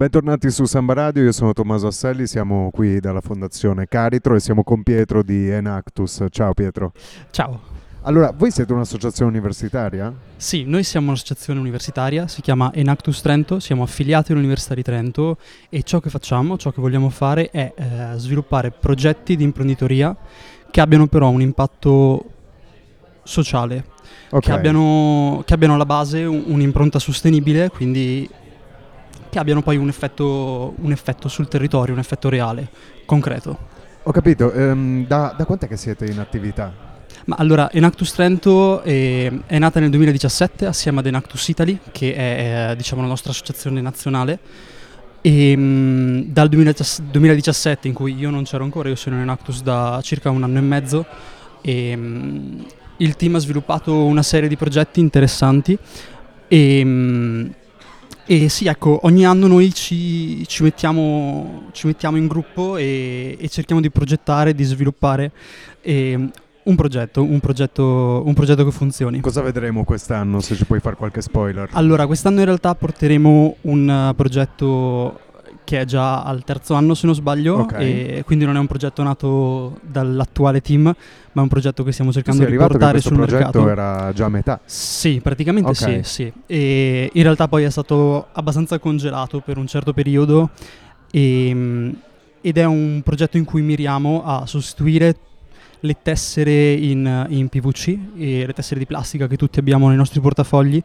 Bentornati su Samba Radio, io sono Tommaso Asselli, siamo qui dalla Fondazione Caritro e siamo con Pietro di Enactus. Ciao Pietro. Ciao. Allora, voi siete un'associazione universitaria? Sì, noi siamo un'associazione universitaria, si chiama Enactus Trento, siamo affiliati all'Università di Trento e ciò che facciamo, ciò che vogliamo fare è eh, sviluppare progetti di imprenditoria che abbiano però un impatto sociale, Ok. che, abbiano, che abbiano alla base un- un'impronta sostenibile, quindi che abbiano poi un effetto, un effetto sul territorio, un effetto reale, concreto. Ho capito, ehm, da, da quant'è che siete in attività? Ma allora, Enactus Trento è, è nata nel 2017 assieme ad Enactus Italy, che è diciamo la nostra associazione nazionale. E mh, dal 2017 2017, in cui io non c'ero ancora, io sono in Enactus da circa un anno e mezzo, e mh, il team ha sviluppato una serie di progetti interessanti. E, mh, e sì, ecco, ogni anno noi ci, ci mettiamo, ci mettiamo in gruppo e, e cerchiamo di progettare, di sviluppare ehm, un progetto, un progetto, un progetto che funzioni. Cosa vedremo quest'anno, se ci puoi fare qualche spoiler? Allora, quest'anno in realtà porteremo un eh, progetto che è già al terzo anno se non sbaglio, Ok. e quindi non è un progetto nato dall'attuale team, ma è un progetto che stiamo cercando di portare sul progetto mercato. era già a metà. Sì, praticamente Ok. sì, sì. E in realtà poi è stato abbastanza congelato per un certo periodo e, mm, ed è un progetto in cui miriamo a sostituire le tessere in, in PVC e le tessere di plastica che tutti abbiamo nei nostri portafogli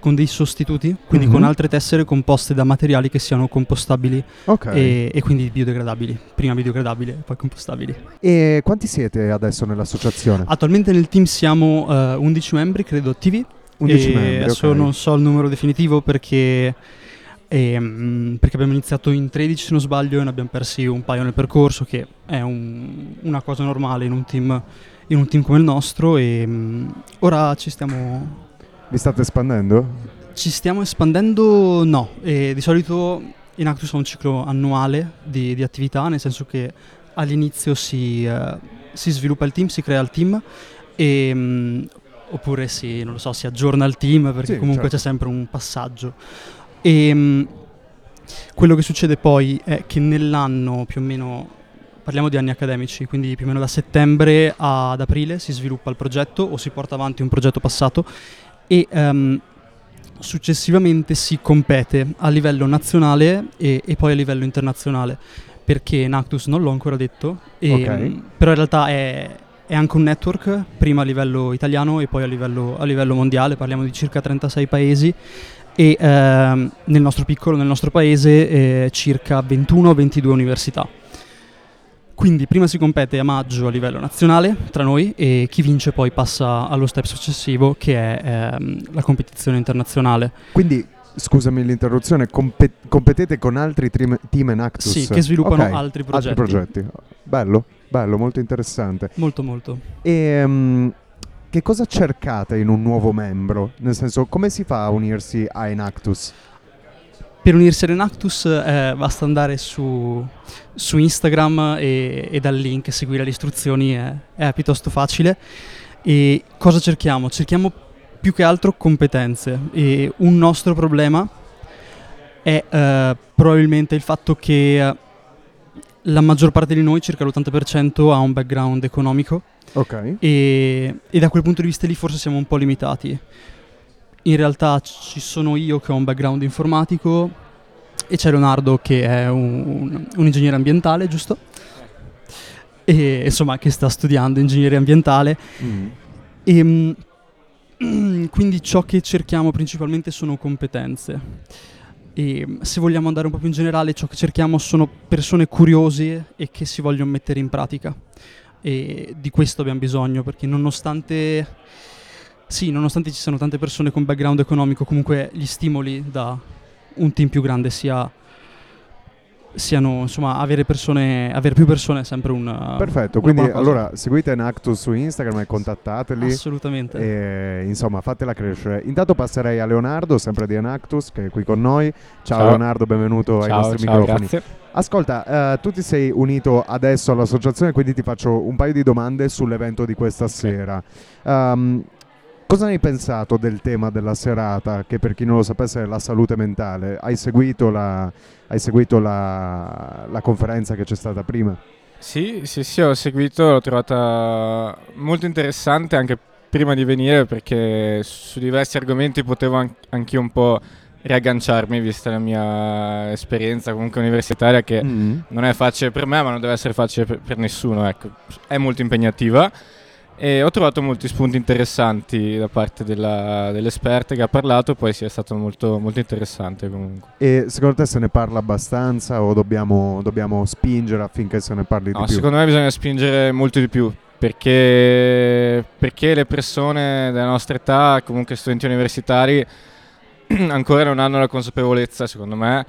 con dei sostituti, quindi Mhm. con altre tessere composte da materiali che siano compostabili Ok. e, e quindi biodegradabili, prima biodegradabili e poi compostabili. E quanti siete adesso nell'associazione? Attualmente nel team siamo eh, 11 membri, credo attivi, 11 e membri, Adesso ok. non so il numero definitivo perché, ehm, perché abbiamo iniziato in 13 se non sbaglio e ne abbiamo persi un paio nel percorso che è un- una cosa normale in un team, in un team come il nostro e mm, ora ci stiamo, Vi state espandendo? ci stiamo espandendo, no, e di solito in Actus ha un ciclo annuale di, di attività, nel senso che all'inizio si, eh, si sviluppa il team, si crea il team e, mm, oppure si, non lo so, si aggiorna il team perché Sì, comunque certo. c'è sempre un passaggio. E mm, quello che succede poi è che nell'anno più o meno, parliamo di anni accademici, quindi più o meno da settembre ad aprile si sviluppa il progetto o si porta avanti un progetto passato e ehm, successivamente si compete a livello nazionale e, e poi a livello internazionale perché Nactus non l'ho ancora detto e, Ok. mh, però in realtà è, è anche un network prima a livello italiano e poi a livello, a livello mondiale parliamo di circa 36 paesi e ehm, nel nostro piccolo, nel nostro paese eh, circa 21-22 università quindi prima si compete a maggio a livello nazionale tra noi e chi vince poi passa allo step successivo che è ehm, la competizione internazionale. Quindi, scusami l'interruzione, compe- competete con altri trim- team in Actus? Sì, che sviluppano Ok, altri progetti. Altri progetti. Bello, bello, molto interessante. Molto molto. E mm, che cosa cercate in un nuovo membro? Nel senso, come si fa a unirsi a Enactus? Per unirsi ad Enactus eh, basta andare su, su Instagram e, e dal link seguire le istruzioni, è, è piuttosto facile. E cosa cerchiamo? Cerchiamo più che altro competenze e un nostro problema è eh, probabilmente il fatto che eh, la maggior parte di noi, circa l'80%, ha un background economico Ok. e, e da quel punto di vista lì forse siamo un po' limitati. In realtà ci sono io che ho un background informatico e c'è Leonardo che è un, un- ingegnere ambientale, giusto? E insomma che sta studiando ingegneria ambientale Mm. e mm, quindi ciò che cerchiamo principalmente sono competenze. E mm, se vogliamo andare un po' più in generale, ciò che cerchiamo sono persone curiose e che si vogliono mettere in pratica. E di questo abbiamo bisogno perché nonostante sì, nonostante ci siano tante persone con background economico, comunque gli stimoli da un team più grande sia siano insomma avere persone avere più persone è sempre un Perfetto, una quindi cosa. allora seguite Enactus su Instagram e contattateli. assolutamente E insomma, fatela crescere. Intanto passerei a Leonardo, sempre di Enactus, che è qui con noi. Ciao, Ciao. Leonardo, benvenuto ai Ciao, nostri ciao, microfoni. grazie. Ascolta, eh, tu ti sei unito adesso all'associazione, quindi ti faccio un paio di domande sull'evento di questa sera. Ehm, Cosa hai pensato del tema della serata, che per chi non lo sapesse è la salute mentale? Hai seguito la, hai seguito la, la conferenza che c'è stata prima? Sì, sì, sì, ho seguito, l'ho trovata molto interessante anche prima di venire perché su diversi argomenti potevo an- anch'io un po' riagganciarmi vista la mia esperienza comunque universitaria che Mm. non è facile per me ma non deve essere facile per, per nessuno, ecco. è molto impegnativa e ho trovato molti spunti interessanti da parte della- dell'esperta che ha parlato, poi è stato molto, molto interessante comunque. E secondo te se ne parla abbastanza o dobbiamo, dobbiamo spingere affinché se ne parli No, di più? secondo me bisogna spingere molto di più perché, perché le persone della nostra età, comunque studenti universitari, ancora non hanno la consapevolezza, secondo me,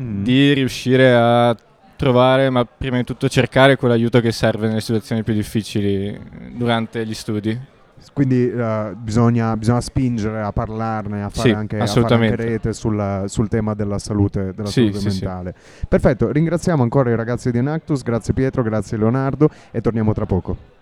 Mm. di riuscire a trovare, ma prima di tutto cercare quell'aiuto che serve nelle situazioni più difficili durante gli studi. Quindi eh, bisogna, bisogna spingere a parlarne, a fare, Sì, anche, a fare anche rete sul, sul tema della salute, della Sì, salute sì. mentale. Perfetto, ringraziamo ancora i ragazzi di Enactus, grazie Pietro, grazie Leonardo e torniamo tra poco.